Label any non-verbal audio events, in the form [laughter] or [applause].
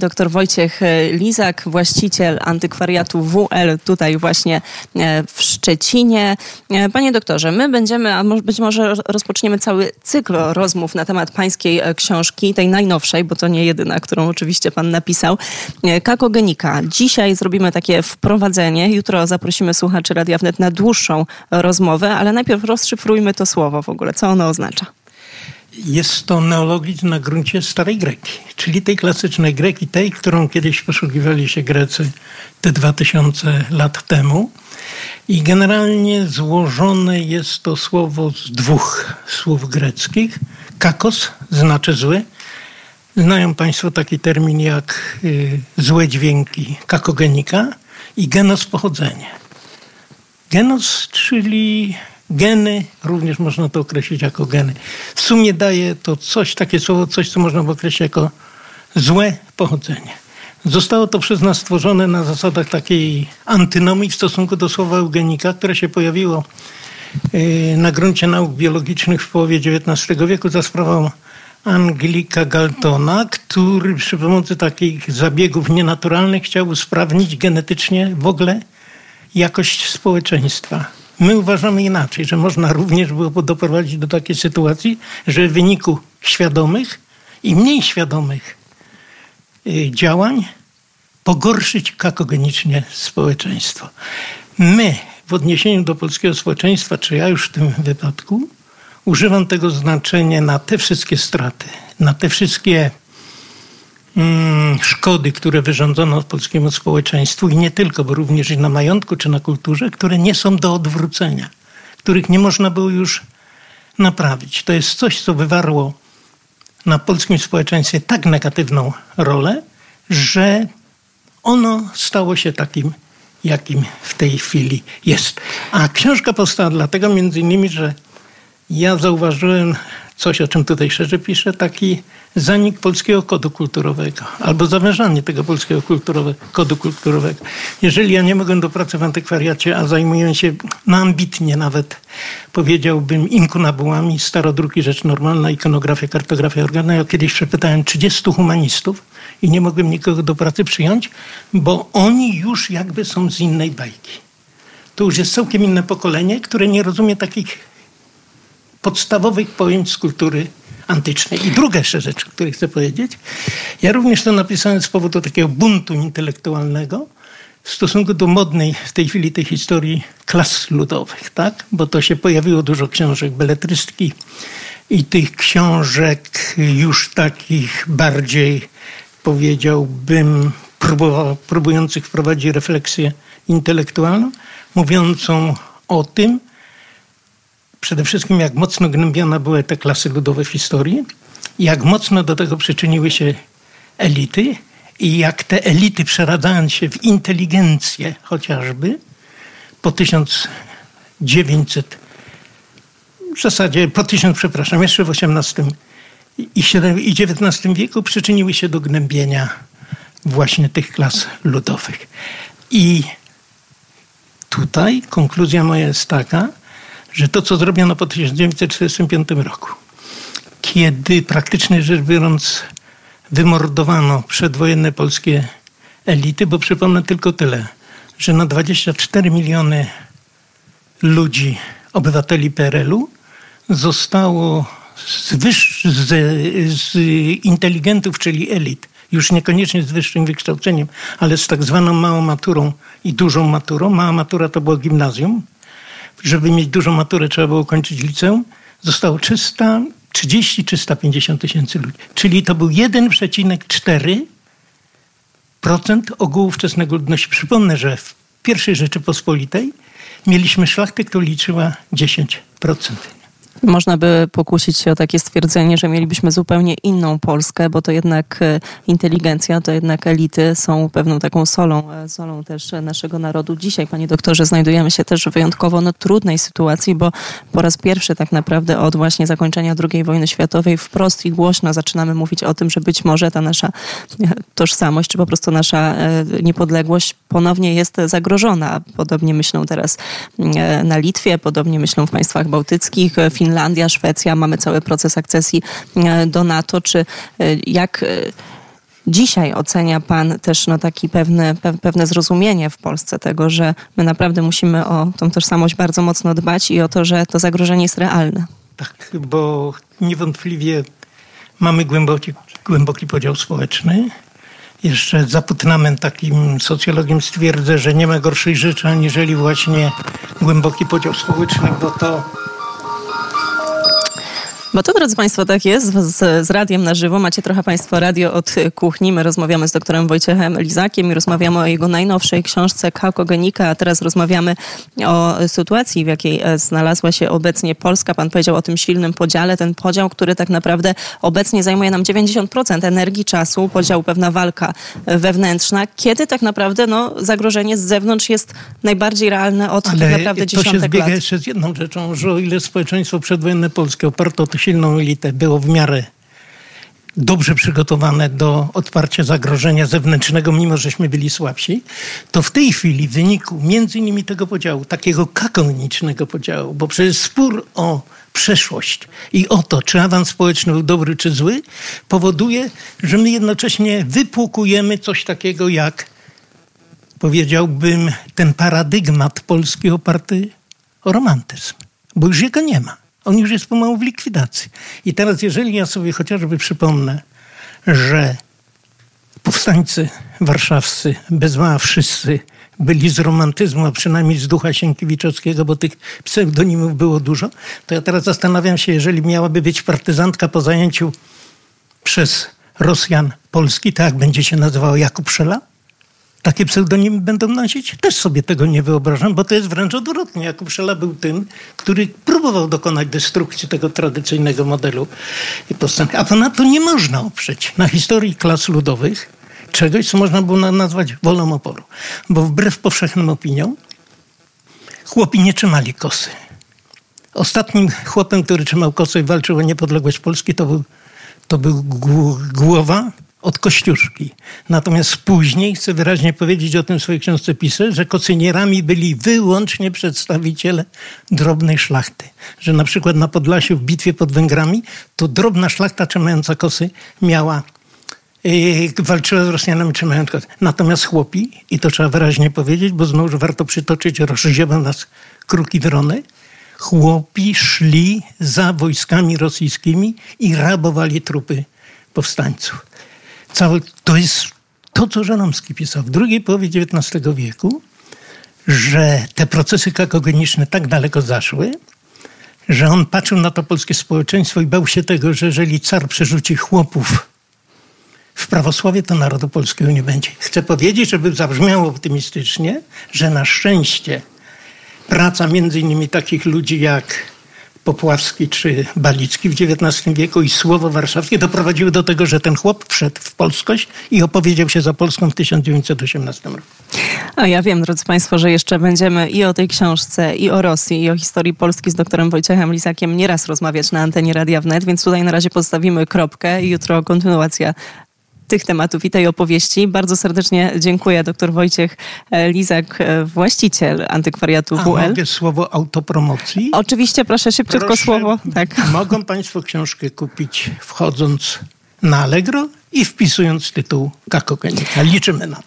Dr Wojciech Lizak, właściciel antykwariatu WL tutaj właśnie e, w Szczecinie. E, panie doktorze, my będziemy, a być może rozpoczniemy cały cykl rozmów na temat pańskiej e, książki, tej najnowszej, bo to nie jedyna, którą oczywiście pan napisał. Kakogenika. Dzisiaj zrobimy takie wprowadzenie, jutro zaprosimy słuchaczy Radia Wnet na dłuższą rozmowę, ale najpierw rozszyfrujmy to słowo w ogóle, co ono oznacza. Jest to neologizm na gruncie starej Greki, czyli tej klasycznej Greki, tej, którą kiedyś posługiwali się Grecy te 2000 lat temu. I generalnie złożone jest to słowo z dwóch słów greckich. Kakos znaczy zły. Znają Państwo taki termin jak y, złe dźwięki, kakogenika i genos pochodzenie. Genos, czyli Geny, również można to określić jako geny. W sumie daje to coś, takie słowo, coś, co można by określić jako złe pochodzenie. Zostało to przez nas stworzone na zasadach takiej antynomii w stosunku do słowa eugenika, które się pojawiło y, na gruncie nauk biologicznych w połowie XIX wieku za sprawą Anglika Galtona, który przy pomocy takich zabiegów nienaturalnych chciał usprawnić genetycznie w ogóle jakość społeczeństwa. My uważamy inaczej, że można również było doprowadzić do takiej sytuacji, że w wyniku świadomych i mniej świadomych y, działań pogorszyć kakogenicznie społeczeństwo. My w odniesieniu do polskiego społeczeństwa, czy ja już w tym wypadku, używam tego znaczenia na te wszystkie straty, na te wszystkie szkody, które wyrządzono polskiemu społeczeństwu i nie tylko, bo również i na majątku czy na kulturze, które nie są do odwrócenia, których nie można było już naprawić. To jest coś, co wywarło na polskim społeczeństwie tak negatywną rolę, że ono stało się takim, jakim w tej chwili jest. A książka powstała dlatego między innymi, że ja zauważyłem coś, o czym tutaj szerzej piszę, taki zanik polskiego kodu kulturowego albo zawężanie tego polskiego kulturowe, kodu kulturowego. Jeżeli ja nie mogę do pracy w antykwariacie, a zajmuję się no ambitnie nawet, powiedziałbym, inkunabułami, starodruki, rzecz normalna, ikonografia, kartografia organa. Ja kiedyś przepytałem 30 humanistów i nie mogłem nikogo do pracy przyjąć, bo oni już jakby są z innej bajki. To już jest całkiem inne pokolenie, które nie rozumie takich podstawowych pojęć z kultury antycznej. I druga jeszcze rzecz, o której chcę powiedzieć. Ja również to napisałem z powodu takiego buntu intelektualnego w stosunku do modnej w tej chwili tej historii klas ludowych, tak? Bo to się pojawiło dużo książek beletrystyki i tych książek już takich bardziej, powiedziałbym, próbujących wprowadzić refleksję intelektualną, mówiącą o tym, przede wszystkim jak mocno gnębione były te klasy ludowe w historii, jak mocno do tego przyczyniły się elity i jak te elity przeradzając się w inteligencję chociażby po 1900, w zasadzie po 1000, przepraszam, jeszcze w XVIII i XIX wieku przyczyniły się do gnębienia właśnie tych klas ludowych. I tutaj konkluzja moja jest taka, że to, co zrobiono po 1945 roku, kiedy praktycznie rzecz biorąc wymordowano przedwojenne polskie elity, bo przypomnę tylko tyle, że na 24 miliony ludzi, obywateli PRL-u zostało z, wyż, z, z inteligentów, czyli elit, już niekoniecznie z wyższym wykształceniem, ale z tak zwaną małą maturą i dużą maturą. Mała matura to było gimnazjum, żeby mieć dużą maturę, trzeba było kończyć liceum, zostało 330-350 tysięcy ludzi. Czyli to był 1,4% ogółu wczesnej ludności. Przypomnę, że w pierwszej Rzeczypospolitej mieliśmy szlachtę, która liczyła 10%. Można by pokusić się o takie stwierdzenie, że mielibyśmy zupełnie inną Polskę, bo to jednak e, inteligencja, to jednak elity są pewną taką solą, e, solą też naszego narodu. Dzisiaj, panie doktorze, znajdujemy się też w wyjątkowo no, trudnej sytuacji, bo po raz pierwszy tak naprawdę od właśnie zakończenia II wojny światowej wprost i głośno zaczynamy mówić o tym, że być może ta nasza e, tożsamość, czy po prostu nasza niepodległość ponownie jest zagrożona. Podobnie myślą teraz na Litwie, podobnie myślą w państwach bałtyckich, Finlandii, Finlandia, Szwecja, mamy cały proces akcesji e, do NATO, czy e, jak e, dzisiaj ocenia Pan też no, taki pewne, pewne zrozumienie w Polsce tego, że my naprawdę musimy o tą tożsamość bardzo mocno dbać i o to, że to zagrożenie jest realne? Tak, bo niewątpliwie mamy głęboki, głęboki podział społeczny. Jeszcze za Putnamem, takim socjologiem, stwierdzę, że nie ma gorszej rzeczy, aniżeli właśnie głęboki podział społeczny, bo to bo to, drodzy Państwo, tak jest z, z radiem na żywo. Macie trochę Państwo radio od kuchni. My rozmawiamy z doktorem Wojciechem Lizakiem i rozmawiamy o jego najnowszej książce Kalkogenika, a teraz rozmawiamy o sytuacji, w jakiej e, znalazła się obecnie Polska. Pan powiedział o tym silnym podziale. Ten podział, który tak naprawdę obecnie zajmuje nam 90% energii, czasu, podział, pewna walka wewnętrzna. Kiedy tak naprawdę no, zagrożenie z zewnątrz jest najbardziej realne od Ale tak naprawdę dziesiątek lat? to się zbiega jeszcze z jedną rzeczą, że o ile społeczeństwo przedwojenne polskie oparto silną elitę było w miarę dobrze przygotowane do odparcia zagrożenia zewnętrznego, mimo żeśmy byli słabsi, to w tej chwili w wyniku między innymi tego podziału, takiego kakonicznego podziału, bo przecież spór o przeszłość i o to, czy awans społeczny był dobry czy zły, powoduje, że my jednocześnie wypłukujemy coś takiego jak, powiedziałbym, ten paradygmat polski oparty o romantyzm, bo już jego nie ma. On już jest pomału w likwidacji. I teraz, jeżeli ja sobie chociażby przypomnę, że powstańcy warszawscy, bez mała wszyscy, byli z romantyzmu, a przynajmniej z ducha Sienkiewiczowskiego, bo tych pseudonimów było dużo, to ja teraz zastanawiam się, jeżeli miałaby być partyzantka po zajęciu przez Rosjan Polski, tak będzie się nazywała Jakub Szela? Takie pseudonimy będą nosić? Też sobie tego nie wyobrażam, bo to jest wręcz odwrotnie. Jakub Szela był tym, który próbował dokonać destrukcji tego tradycyjnego modelu postępu. A ponadto nie można oprzeć na historii klas ludowych czegoś, co można było nazwać wolą oporu. Bo wbrew powszechnym opiniom chłopi nie trzymali kosy. Ostatnim chłopem, który trzymał kosę i walczył o niepodległość Polski, to był, to był głowa od Kościuszki. Natomiast później, chcę wyraźnie powiedzieć o tym w swojej książce piszę, że kocynierami byli wyłącznie przedstawiciele drobnej szlachty. Że na przykład na Podlasiu w bitwie pod Węgrami to drobna szlachta trzymająca kosy miała yy, walczyła z Rosjanami trzymając kosy. Natomiast chłopi, i to trzeba wyraźnie powiedzieć, bo znowu warto przytoczyć, rozrzewą nas kruki wrony, chłopi szli za wojskami rosyjskimi i rabowali trupy powstańców. Całe, to jest to, co Żanomski pisał w drugiej połowie XIX wieku, że te procesy kakogeniczne tak daleko zaszły, że on patrzył na to polskie społeczeństwo i bał się tego, że jeżeli car przerzuci chłopów w prawosławie, to narodu polskiego nie będzie. Chcę powiedzieć, żeby zabrzmiało optymistycznie, że na szczęście praca między innymi takich ludzi jak Popławski czy Balicki w XIX wieku i słowo warszawskie doprowadziły do tego, że ten chłop wszedł w polskość i opowiedział się za Polską w 1918 roku. A ja wiem, drodzy Państwo, że jeszcze będziemy i o tej książce, i o Rosji, i o historii Polski z doktorem Wojciechem Lisakiem nieraz rozmawiać na antenie Radia Wnet, więc tutaj na razie postawimy kropkę i jutro kontynuacja tych tematów i tej opowieści. Bardzo serdecznie dziękuję dr Wojciech e, Lizak, e, właściciel antykwariatu A WL. mogę słowo autopromocji? Oczywiście, proszę szybciutko proszę, słowo. Tak. [laughs] Mogą Państwo książkę kupić wchodząc na Allegro i wpisując tytuł Kakokenika. Liczymy na to.